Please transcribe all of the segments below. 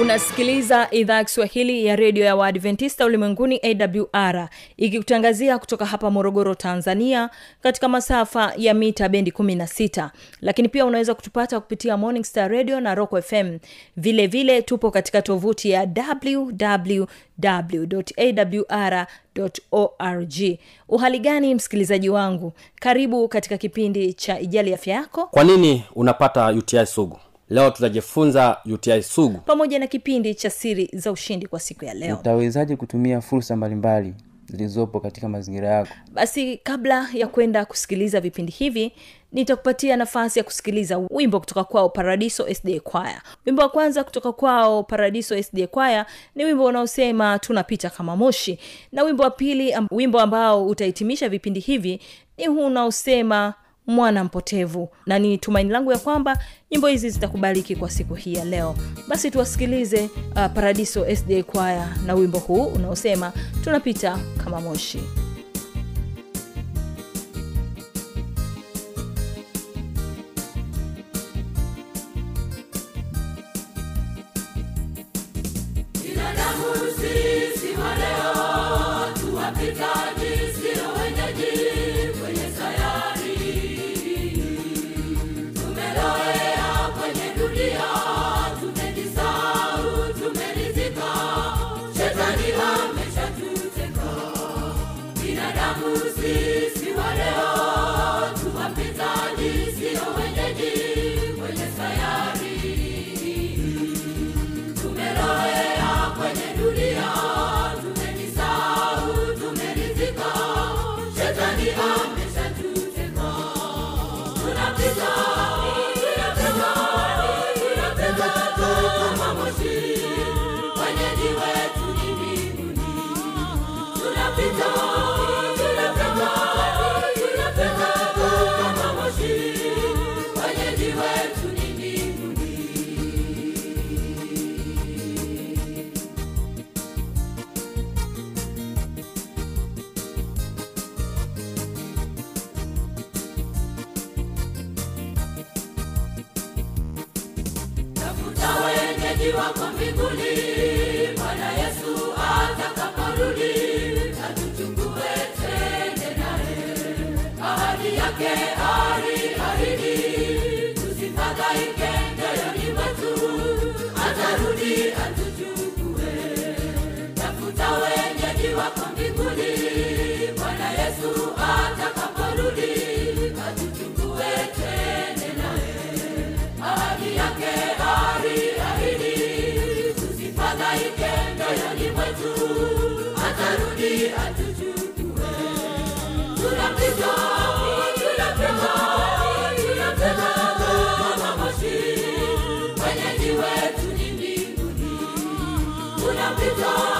unasikiliza idhaa ya kiswahili ya redio ya waadventista ulimwenguni awr ikikutangazia kutoka hapa morogoro tanzania katika masafa ya mita bendi 16 lakini pia unaweza kutupata kupitia morning star radio na rock fm vile vile tupo katika tovuti ya wwwawr org. Uhali gani msikilizaji wangu? Karibu katika kipindi cha ijali afya yako. Kwa nini unapata uti sugu leo tutajifunza uti sugu. Pamoja na kipindi cha siri za ushindi kwa siku ya leo. Utawezaje kutumia fursa mbalimbali zilizopo katika mazingira yako? Basi kabla ya kwenda kusikiliza vipindi hivi nitakupatia nafasi ya kusikiliza wimbo kutoka kwao paradiso sd kwaya wimbo wa kwanza kutoka kwao paradiso sd kwaya ni wimbo unaosema tunapita kama moshi. Na wimbo wa pili wimbo ambao utahitimisha vipindi hivi ni huu unaosema mwana mpotevu. Na ni tumaini langu ya kwamba nyimbo hizi zitakubaliki kwa siku hii ya leo. Basi tuwasikilize uh, paradiso sda kwaya na wimbo huu unaosema tunapita kama moshi. Binadamu sisi yake aliahidi tusifadhaike yesu atakaporudi atuchukue tende naye tunapita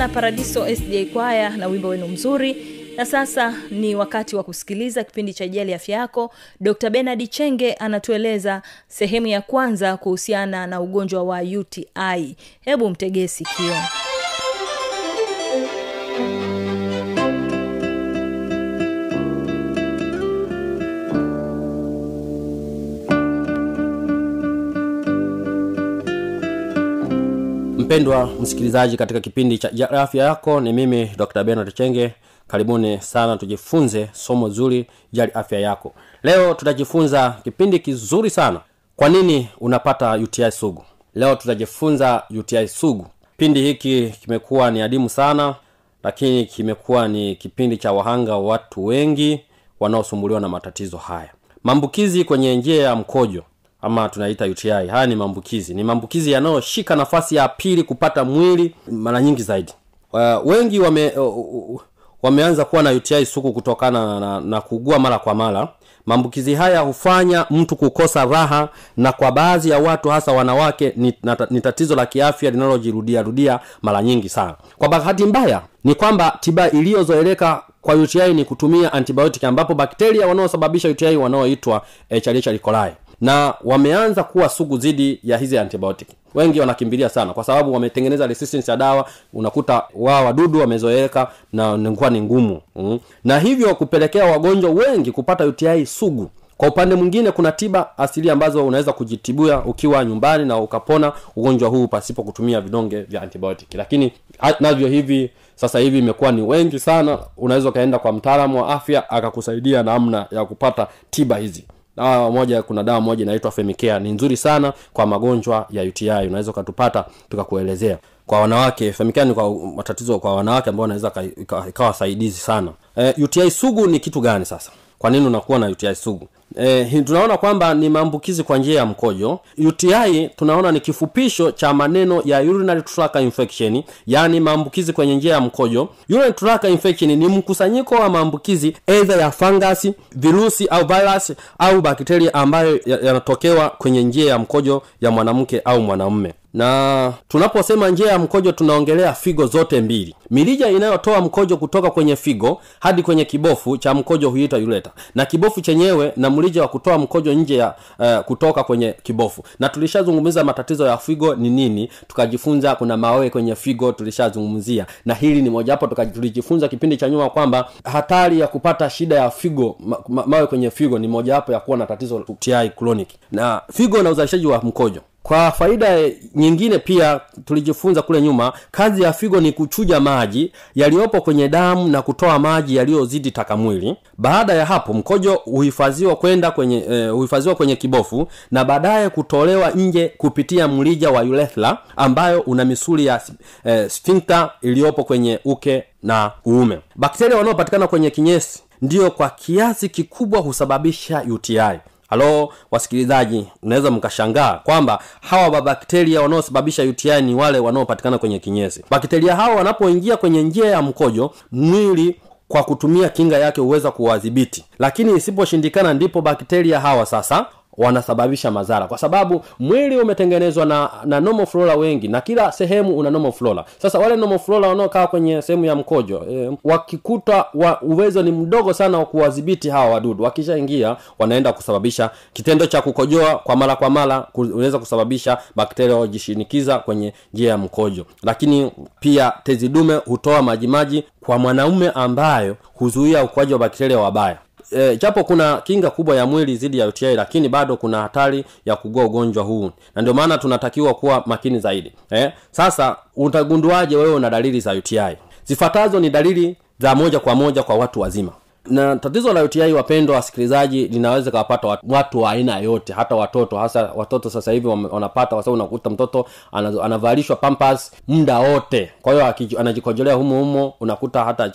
sana paradiso sda kwaya na wimbo wenu mzuri. Na sasa ni wakati wa kusikiliza kipindi cha ijali afya yako. Dr benard chenge anatueleza sehemu ya kwanza kuhusiana na ugonjwa wa uti hebu mtegee sikio mpendwa msikilizaji katika kipindi cha afya yako ni mimi dr. Benard chenge. Karibuni sana tujifunze somo zuri jali afya yako. Leo tutajifunza kipindi kizuri sana. Kwa nini unapata uti sugu? Leo tutajifunza uti sugu. Kipindi hiki kimekuwa ni adimu sana lakini kimekuwa ni kipindi cha wahanga wa watu wengi wanaosumbuliwa na matatizo haya. Maambukizi kwenye njia ya mkojo ama tunaita uti haya ni maambukizi. Ni maambukizi yanayoshika nafasi ya pili kupata mwili mara nyingi zaidi. Uh, wengi wame uh, uh, wameanza kuwa na uti suku kutokana na, na, na kuugua mara kwa mara. Maambukizi haya hufanya mtu kukosa raha na kwa baadhi ya watu hasa wanawake ni, nata, ni tatizo la kiafya linalojirudiarudia mara nyingi sana. Kwa bahati mbaya ni kwamba tiba iliyozoeleka kwa uti ni kutumia antibiotic ambapo bakteria wanaosababisha uti wanaoitwa echarichia coli. Na wameanza kuwa sugu dhidi ya hizi antibiotic. Wengi wanakimbilia sana kwa sababu wametengeneza resistance ya dawa unakuta wao wadudu wamezoeleka na nikuwa ni ngumu. Mm. na hivyo kupelekea wagonjwa wengi kupata uti sugu kwa upande mwingine kuna tiba asili ambazo unaweza kujitibua ukiwa nyumbani na ukapona ugonjwa huu pasipo kutumia vidonge vya antibiotic. Lakini navyo hivi sasa hivi imekuwa ni wengi sana. Unaweza ukaenda kwa mtaalamu wa afya akakusaidia namna ya kupata tiba hizi. Dawa moja kuna dawa moja inaitwa femikea ni nzuri sana kwa magonjwa ya uti unaweza ukatupata tukakuelezea. Kwa wanawake femikea ni kwa matatizo kwa wanawake ambao wanaweza ka- ikawa sana. E, uti sugu ni kitu gani sasa kwa nini unakuwa na uti sugu? E, tunaona kwamba ni maambukizi kwa njia ya mkojo. Uti tunaona ni kifupisho cha maneno ya urinary tract infection yaani maambukizi kwenye njia ya mkojo. Urinary tract infection ni mkusanyiko wa maambukizi edha ya fangasi virusi au virus au bakteria ambayo ya- yanatokewa kwenye njia ya mkojo ya mwanamke au mwanamume na tunaposema njia ya mkojo tunaongelea figo zote mbili. Mirija inayotoa mkojo kutoka kwenye figo hadi kwenye kibofu cha mkojo huitwa ureta. Na kibofu chenyewe na mrija wa kutoa mkojo nje ya uh, kutoka kwenye kibofu. Na tulishazungumza matatizo ya figo ni nini tukajifunza kuna mawe kwenye figo tulishazungumzia. Na hili ni mojawapo tulijifunza kipindi cha nyuma kwamba hatari ya kupata shida ya figo ma, ma, mawe kwenye figo ni mojawapo ya kuwa na tatizo ti chronic. Na figo na uzalishaji wa mkojo kwa faida nyingine pia tulijifunza kule nyuma kazi ya figo ni kuchuja maji yaliyopo kwenye damu na kutoa maji yaliyozidi takamwili baada ya hapo mkojo huhifadhiwa kwenda kwenye eh, huhifadhiwa kwenye kibofu na baadaye kutolewa nje kupitia mrija wa urethra ambayo una misuli ya eh, sphincter iliyopo kwenye uke na uume. Bakteria wanaopatikana kwenye kinyesi ndiyo kwa kiasi kikubwa husababisha uti halo wasikilizaji unaweza mkashangaa kwamba hawa mabakteria wanaosababisha uti ni wale wanaopatikana kwenye kinyesi. Bakteria hawa wanapoingia kwenye njia ya mkojo mwili kwa kutumia kinga yake huweza kuwadhibiti. Lakini isiposhindikana ndipo bakteria hawa sasa wanasababisha madhara. Kwa sababu mwili umetengenezwa na na normal flora wengi na kila sehemu una normal flora. Sasa wale normal flora wanaokaa kwenye sehemu ya mkojo e, wakikuta wa, uwezo ni mdogo sana wa kuwadhibiti hawa wadudu. Wakishaingia wanaenda kusababisha kitendo cha kukojoa kwa mara kwa mara unaweza kusababisha bakteria wajishinikiza kwenye njia ya mkojo. Lakini pia tezi dume hutoa majimaji kwa mwanaume ambayo huzuia ukuaji wa bakteria wabaya e, japo kuna kinga kubwa ya mwili dhidi ya uti lakini bado kuna hatari ya kugua ugonjwa huu. Na ndio maana tunatakiwa kuwa makini zaidi. Eh? sasa utagunduaje wewe una dalili za uti zifuatazo ni dalili za moja kwa moja kwa watu wazima na tatizo la uti wapendwa wasikilizaji linaweza kawapata watu wa aina yote hata watoto hasa watoto sasa hivi wanapata kwa sababu unakuta mtoto anavalishwa pampas muda wote. Kwa hiyo anajikojolea humo unakuta hata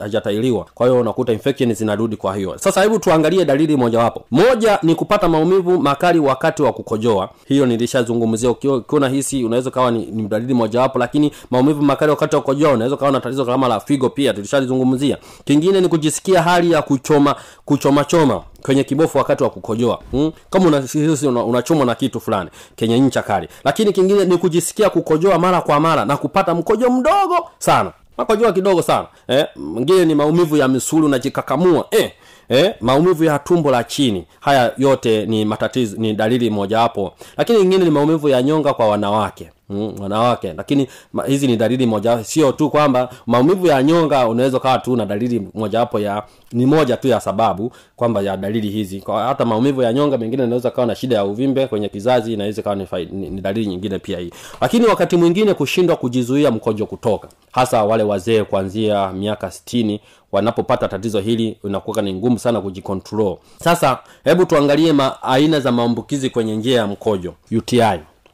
hajatailiwa. Kwa hiyo unakuta infection zinarudi kwa hiyo. Sasa hebu tuangalie dalili mojawapo. Moja ni kupata maumivu makali wakati wa kukojoa. Hiyo nilishazungumzia. Ukiwa ukiwa unaweza kawa ni, ni dalili mojawapo lakini maumivu makali wakati wa kukojoa unaweza kawa na tatizo kama la figo pia tulishalizungumzia. Kingine ni kujisikia hali ya kuchoma kuchoma choma kwenye kibofu wakati wa kukojoa hmm? kama unahisi una, unachomwa na kitu fulani kenye ncha kali. Lakini kingine ni kujisikia kukojoa mara kwa mara na kupata mkojo mdogo sana. Makojoa kidogo sana eh, mwingine ni maumivu ya misuli unajikakamua eh, eh, maumivu ya tumbo la chini. Haya yote ni matatizo ni dalili mojawapo. Lakini ingine ni maumivu ya nyonga kwa wanawake Mm, wanawake. Lakini ma, hizi ni dalili moja sio tu kwamba maumivu ya nyonga unaweza ukawa tu na dalili mojawapo ya ni moja tu ya sababu kwamba ya dalili hizi. Kwa hata maumivu ya nyonga mengine inaweza kawa na shida ya uvimbe kwenye kizazi inaweza kawa ni, ni, ni dalili nyingine pia hii. Lakini wakati mwingine kushindwa kujizuia mkojo kutoka hasa wale wazee kuanzia miaka sitini wanapopata tatizo hili inakuwa ni ngumu sana kujikontrol sasa hebu tuangalie ma, aina za maambukizi kwenye njia ya mkojo uti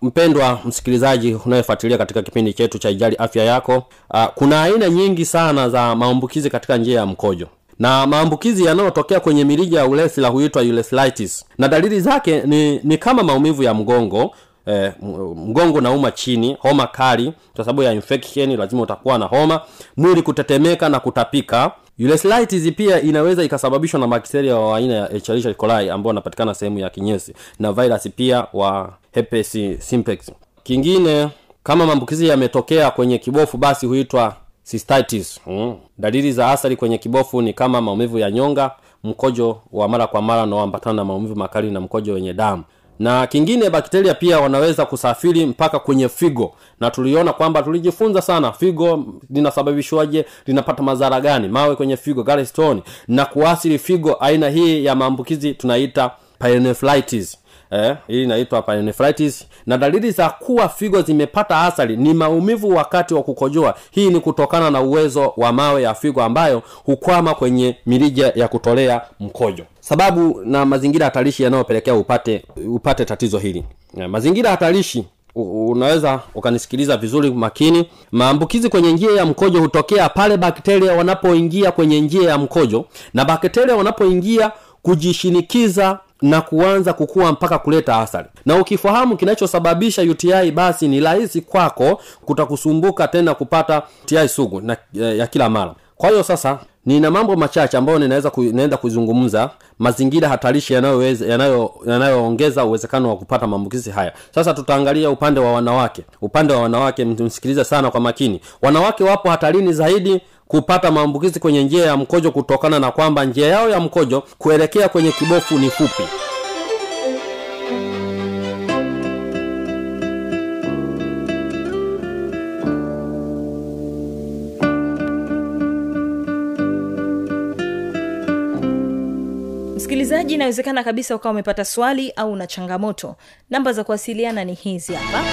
mpendwa msikilizaji unayefuatilia katika kipindi chetu cha ijali afya yako uh, kuna aina nyingi sana za maambukizi katika njia ya mkojo. Na maambukizi yanayotokea kwenye mirija ya ulesila huitwa ulesilitis na dalili zake ni, ni kama maumivu ya mgongo eh, mgongo nauma chini homa kali kwa sababu ya infection lazima utakuwa na homa mwili kutetemeka na kutapika urethritis pia inaweza ikasababishwa na bakteria wa aina ya Escherichia coli ambao wanapatikana sehemu ya kinyesi na virus pia wa herpes simplex. Kingine kama maambukizi yametokea kwenye kibofu basi huitwa cystitis. Mm. dalili za athari kwenye kibofu ni kama maumivu ya nyonga mkojo wa mara kwa mara unaoambatana na maumivu makali na mkojo wenye damu na kingine bakteria pia wanaweza kusafiri mpaka kwenye figo. Na tuliona kwamba tulijifunza sana figo linasababishwaje linapata madhara gani? Mawe kwenye figo gallstone na kuasili figo aina hii ya maambukizi tunaita pyelonephritis eh, hii inaitwa pyelonephritis na dalili za kuwa figo zimepata athari ni maumivu wakati wa kukojoa. Hii ni kutokana na uwezo wa mawe ya figo ambayo hukwama kwenye mirija ya kutolea mkojo. Sababu na mazingira hatarishi yanayopelekea upate upate tatizo hili. Eh, mazingira hatarishi unaweza ukanisikiliza vizuri makini. Maambukizi kwenye njia ya mkojo hutokea pale bakteria wanapoingia kwenye njia ya mkojo. Na bakteria wanapoingia kujishinikiza na kuanza kukua mpaka kuleta athari. Na ukifahamu kinachosababisha uti basi ni rahisi kwako kutakusumbuka tena kupata uti sugu na, ya, ya kila mara kwa hiyo sasa nina mambo machache ambayo ninaweza ku, naenda kuzungumza mazingira hatarishi yanayoongeza yanayo uwezekano wa kupata maambukizi haya. Sasa tutaangalia upande wa wanawake. Upande wa wanawake msikilize sana kwa makini. Wanawake wapo hatarini zaidi kupata maambukizi kwenye njia ya mkojo kutokana na kwamba njia yao ya mkojo kuelekea kwenye kibofu ni fupi msikilizaji inawezekana kabisa ukawa umepata swali au una changamoto. Namba za kuwasiliana ni hizi hapa.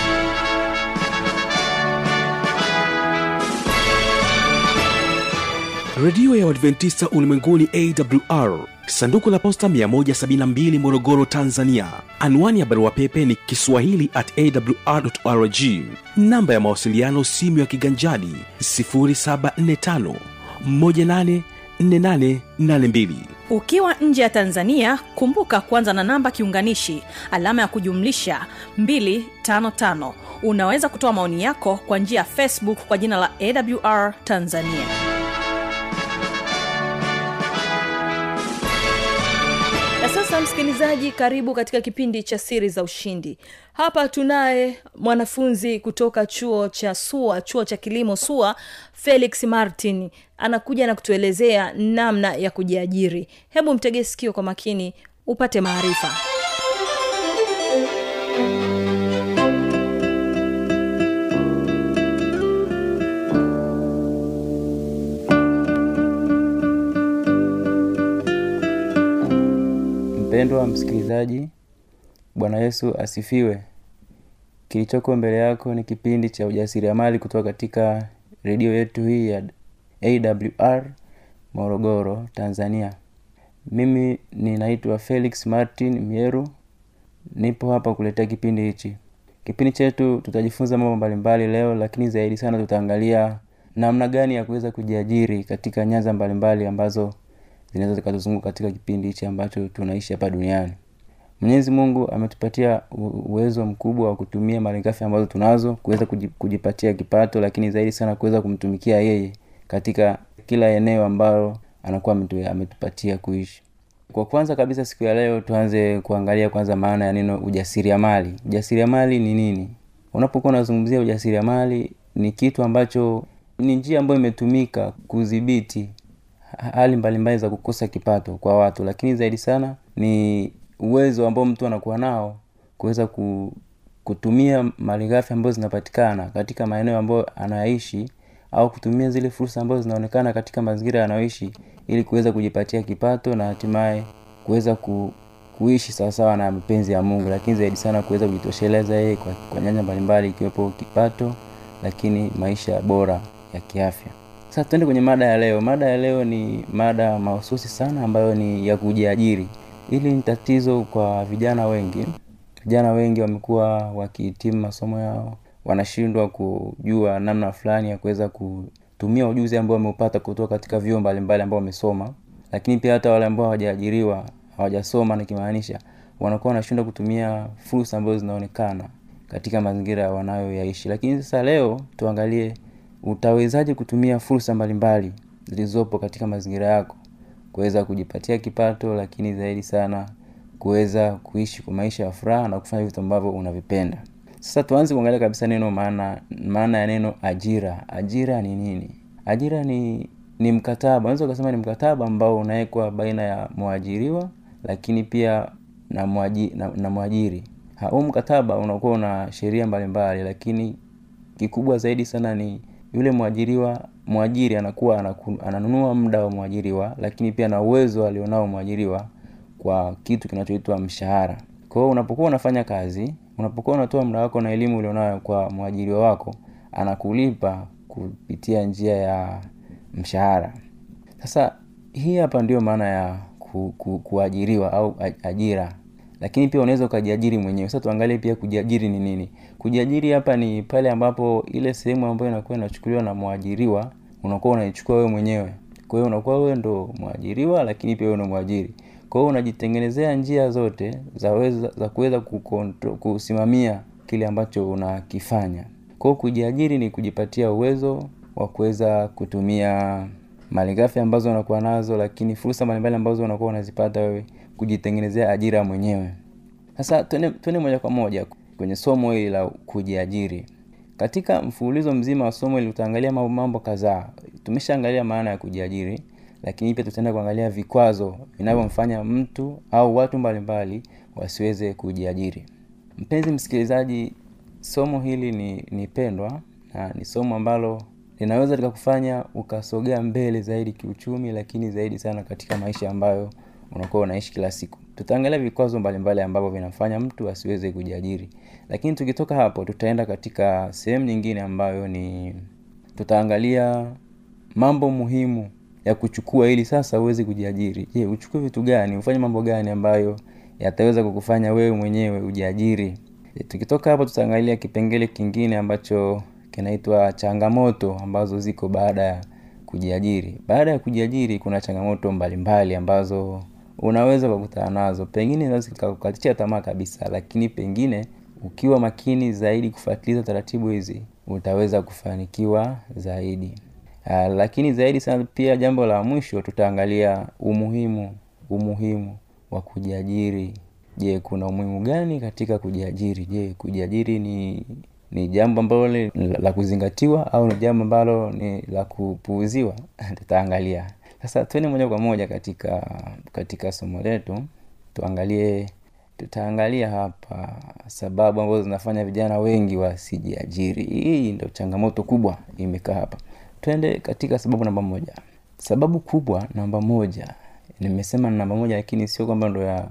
Redio ya uadventista ulimwenguni awr sanduku la posta 172 morogoro tanzania. Anwani ya barua pepe ni kiswahili at awrrg namba ya mawasiliano simu ya kiganjadi 745 184882 ukiwa nje ya tanzania kumbuka kuanza na namba kiunganishi alama ya kujumlisha 255 unaweza kutoa maoni yako kwa njia ya facebook kwa jina la awr tanzania. Na sasa msikilizaji karibu katika kipindi cha siri za ushindi. Hapa tunaye mwanafunzi kutoka chuo cha sua chuo cha kilimo sua felix martin anakuja na kutuelezea namna ya kujiajiri. Hebu mtege sikio kwa makini upate maarifa. Mpendwa msikilizaji bwana yesu asifiwe. Kilichoko mbele yako ni kipindi cha ujasiriamali kutoka katika redio yetu hii ya awr morogoro tanzania. Mimi ninaitwa felix martin mieru. Nipo hapa kuletea kipindi hichi. Kipindi chetu tutajifunza mambo mbalimbali leo lakini zaidi sana tutaangalia namna gani ya kuweza kujiajiri katika nyanza mbalimbali ambazo zinaweza zikatuzunguka katika kipindi hichi ambacho tunaishi hapa duniani. Mwenyezi mungu ametupatia uwezo mkubwa wa kutumia malighafi ambazo tunazo kuweza kujipatia kipato lakini zaidi sana kuweza kumtumikia yeye katika kila eneo ambalo anakuwa ametupatia kuishi. Kwa kwanza kabisa siku ya leo tuanze kuangalia kwanza maana ya neno ujasiriamali. Ujasiriamali ni nini? Unapokuwa unazungumzia ujasiriamali ni kitu ambacho ni njia ambayo imetumika kudhibiti hali mbalimbali za kukosa kipato kwa watu. Lakini zaidi sana ni uwezo ambao mtu anakuwa nao kuweza ku, kutumia malighafi ambazo zinapatikana katika maeneo ambayo anayaishi au kutumia zile fursa ambazo zinaonekana katika mazingira yanayoishi ili kuweza kujipatia kipato na hatimaye kuweza ku, kuishi sawasawa na mapenzi ya mungu lakini zaidi sana kuweza kujitosheleza yeye kwa, kwa nyanja mbalimbali ikiwepo kipato lakini maisha bora ya kiafya. Sasa tuende kwenye mada ya leo. Mada ya leo ni mada mahususi sana ambayo ni ya kujiajiri. Hili ni tatizo kwa vijana wengi. Vijana wengi wamekuwa wakihitimu masomo yao wanashindwa kujua namna fulani ya kuweza kutumia ujuzi ambao wameupata kutoka katika vyuo mbalimbali ambao wamesoma. Lakini pia hata wale ambao hawajaajiriwa hawajasoma nikimaanisha wanakuwa wanashindwa kutumia fursa ambazo zinaonekana katika mazingira wanayoyaishi. Lakini sasa leo tuangalie utawezaje kutumia fursa mbalimbali zilizopo katika mazingira yako kuweza kujipatia kipato lakini zaidi sana kuweza kuishi kwa maisha ya furaha na kufanya vitu ambavyo unavipenda sasa tuanze kuangalia kabisa neno maana maana ya neno ajira. Ajira ni nini? Ajira ni ni mkataba. Unaweza ukasema ni mkataba ambao unawekwa baina ya mwajiriwa lakini pia na, mwaji, na, na mwajiri. Huu mkataba unakuwa una sheria mbalimbali lakini kikubwa zaidi sana ni yule mwajiriwa mwajiri anakuwa anaku, ananunua muda wa mwajiriwa lakini pia na uwezo alionao mwajiriwa kwa kitu kinachoitwa mshahara. Kwa unapokuwa unafanya kazi unapokuwa unatoa muda wako na elimu ulionayo kwa mwajiriwa wako anakulipa kupitia njia ya mshahara. Sasa hii hapa ndio maana ya ku, ku, kuajiriwa au ajira. Lakini pia unaweza ukajiajiri mwenyewe. Sasa tuangalie pia kujiajiri ni nini. Kujiajiri hapa ni pale ambapo ile sehemu ambayo inakuwa inachukuliwa na mwajiriwa unakuwa unaichukua wewe mwenyewe. Kwa hiyo unakuwa wewe ndo mwajiriwa lakini pia wewe ndo mwajiri kwa hiyo unajitengenezea njia zote za, za kuweza kusimamia kile ambacho unakifanya. Kwa kujiajiri ni kujipatia uwezo wa kuweza kutumia malighafi ambazo unakuwa nazo lakini fursa mbalimbali ambazo unakuwa unazipata wewe kujitengenezea ajira mwenyewe. Sasa twende moja kwa moja kwenye somo hili la kujiajiri. Katika mfululizo mzima wa somo hili utaangalia mambo kadhaa. Tumeshaangalia maana ya kujiajiri lakini pia tutaenda kuangalia vikwazo vinavyomfanya mtu au watu mbalimbali wasiweze kujiajiri. Mpenzi msikilizaji somo hili ni, ni na ni somo ambalo linaweza likakufanya ukasogea mbele zaidi kiuchumi lakini zaidi sana katika maisha ambayo unakuwa unaishi kila siku. Tutaangalia vikwazo mbalimbali ambavyo vinamfanya mtu asiweze kujiajiri. Lakini tukitoka hapo tutaenda katika sehemu nyingine ambayo ni tutaangalia mambo muhimu ya kuchukua ili sasa uweze kujiajiri. Je uchukue vitu gani? Ufanye mambo gani ambayo yataweza kukufanya wewe mwenyewe ujiajiri? E, tukitoka hapo tutaangalia kipengele kingine ambacho kinaitwa changamoto ambazo ziko baada ya kujiajiri. Baada ya kujiajiri kuna changamoto mbalimbali mbali ambazo unaweza kukutana nazo. Pengine zikakukatisha tamaa kabisa lakini pengine ukiwa makini zaidi kufuatiliza taratibu hizi utaweza kufanikiwa zaidi uh, lakini zaidi sana pia jambo la mwisho tutaangalia umuhimu umuhimu wa kujiajiri. Je kuna umuhimu gani katika kujiajiri? Je kujiajiri ni ni jambo ambalo la kuzingatiwa au ni jambo ambalo ni la kupuuziwa? Tutaangalia. Sasa twende moja kwa moja katika katika somo letu. Tuangalie tutaangalia hapa sababu ambazo zinafanya vijana wengi wasijiajiri. Hii ndo changamoto kubwa imekaa hapa twende katika sababu namba moja sababu kubwa namba moja nimesema namba moja lakini sio kwamba ndo ya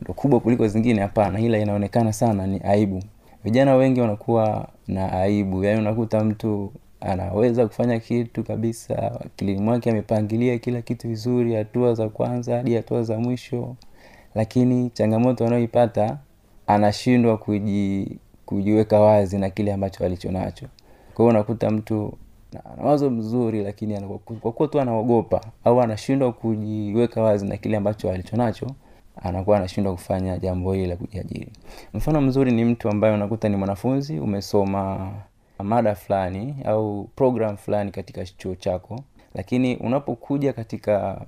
ndo kubwa kuliko zingine hapana ila inaonekana sana ni aibu vijana wengi wanakuwa na aibu yaani unakuta mtu anaweza kufanya kitu kabisa akilini mwake amepangilia kila kitu vizuri hatua za kwanza hadi hatua za mwisho lakini changamoto anayoipata anashindwa kuji, kujiweka wazi na kile ambacho alichonacho. kwa hiyo unakuta mtu ana wazo mzuri lakini kwa kuwa tu anaogopa au anashindwa kujiweka wazi na kile ambacho alichonacho anakuwa anashindwa kufanya jambo hili la kujiajiri. Mfano mzuri ni mtu ambaye unakuta ni mwanafunzi umesoma mada fulani au program fulani katika chuo chako lakini unapokuja katika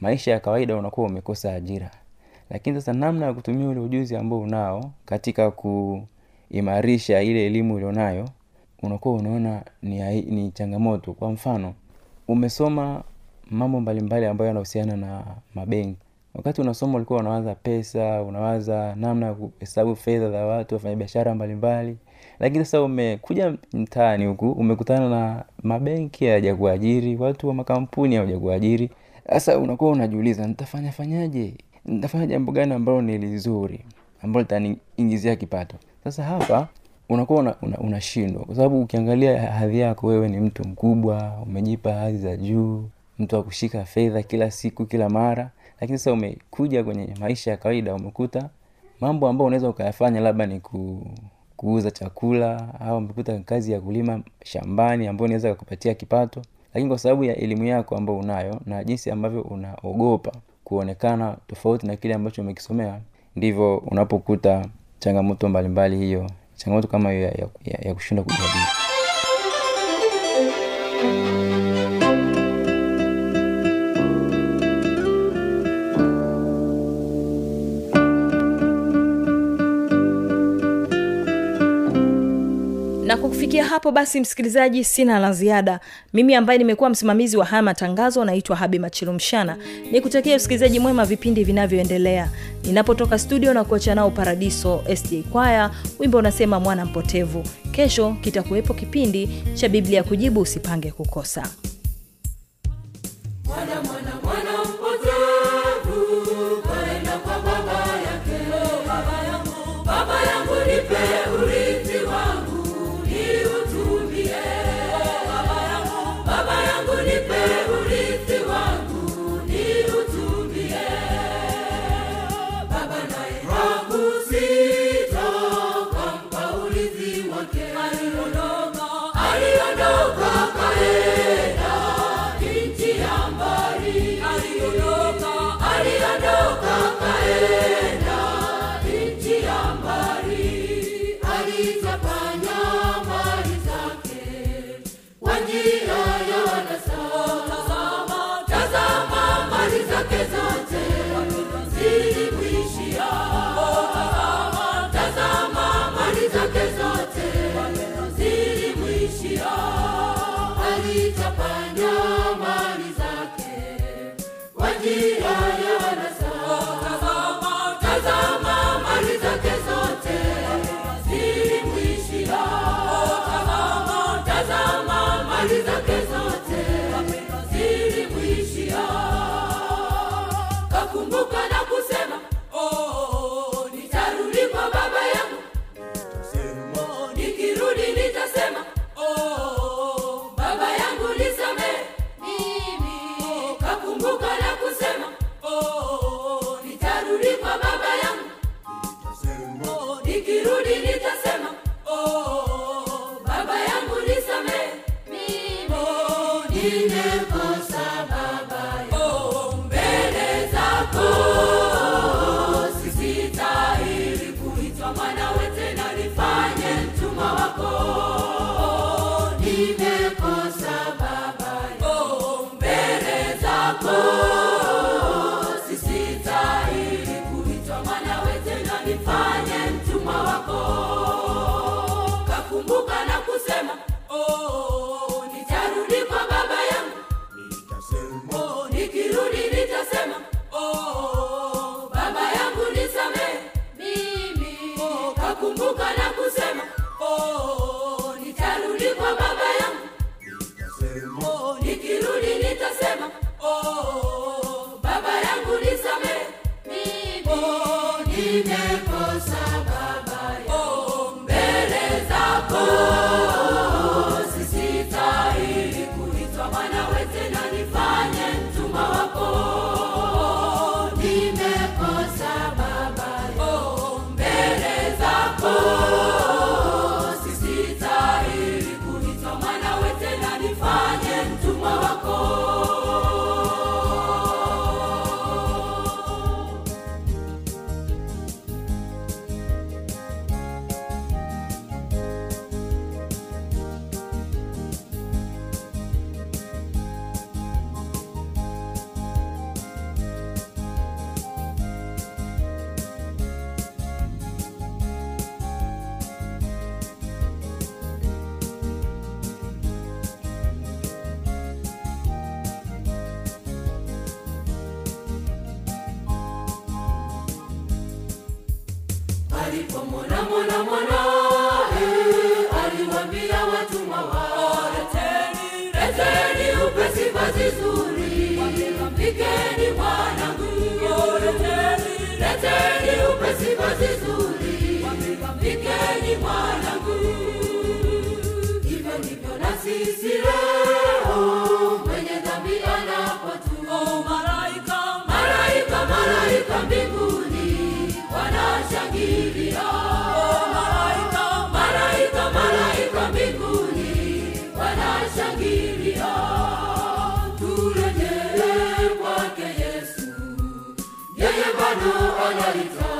maisha ya kawaida unakuwa umekosa ajira. Lakini sasa namna ya kutumia ule ujuzi ambao unao katika kuimarisha ile elimu ulionayo unakuwa unaona ni, ni changamoto. Kwa mfano umesoma mambo mbalimbali ambayo yanahusiana na mabenki. Wakati unasoma ulikuwa unawaza pesa unawaza namna ya kuhesabu fedha za watu wafanya biashara mbalimbali. Lakini sasa umekuja mtaani huku umekutana na mabenki hayajakuajiri watu wa makampuni hawajakuajiri. Sasa unakuwa unajiuliza nitafanya fanyaje? Nitafanya jambo gani ambalo ni lizuri ambalo litaniingizia kipato? Sasa hapa unakuwa unashindwa una, kwa sababu ukiangalia hadhi yako wewe ni mtu mkubwa umejipa hadhi za juu mtu akushika fedha kila siku kila mara. Lakini sasa umekuja kwenye maisha ya kawaida umekuta mambo ambayo unaweza ukayafanya labda ni ku, kuuza chakula au umekuta kazi ya kulima shambani ambayo inaweza kukupatia kipato. Lakini kwa sababu ya elimu yako ambayo unayo na jinsi ambavyo unaogopa kuonekana tofauti na kile ambacho umekisomea ndivyo unapokuta changamoto mbalimbali hiyo changamoto kama hiyo ya, ya, ya, kushindwa kujadili kufikia hapo basi msikilizaji sina la ziada. Mimi ambaye nimekuwa msimamizi wa haya matangazo naitwa habi machilumshana ni kutakia usikilizaji mwema vipindi vinavyoendelea. Ninapotoka studio na kuacha nao paradiso sda kwaya wimbo unasema mwana mpotevu. Kesho kitakuwepo kipindi cha biblia kujibu usipange kukosa oh, nimekosa kakumbuka na kusema oh, nitarudi kwa baba yangu. Oh, nikirudi nitasema oh, baba yangu nisamee mimi oh, nimekosa alipomwona mwana mwanae aliwaambia watumwa wake leteni upesi vazi zuri. Mpikeni mwanangu leteni upesi vazi zuri. Mpikeni mwanangu hivyo ndivyo na sisi leo mwenye dhambi anapotuma Nous en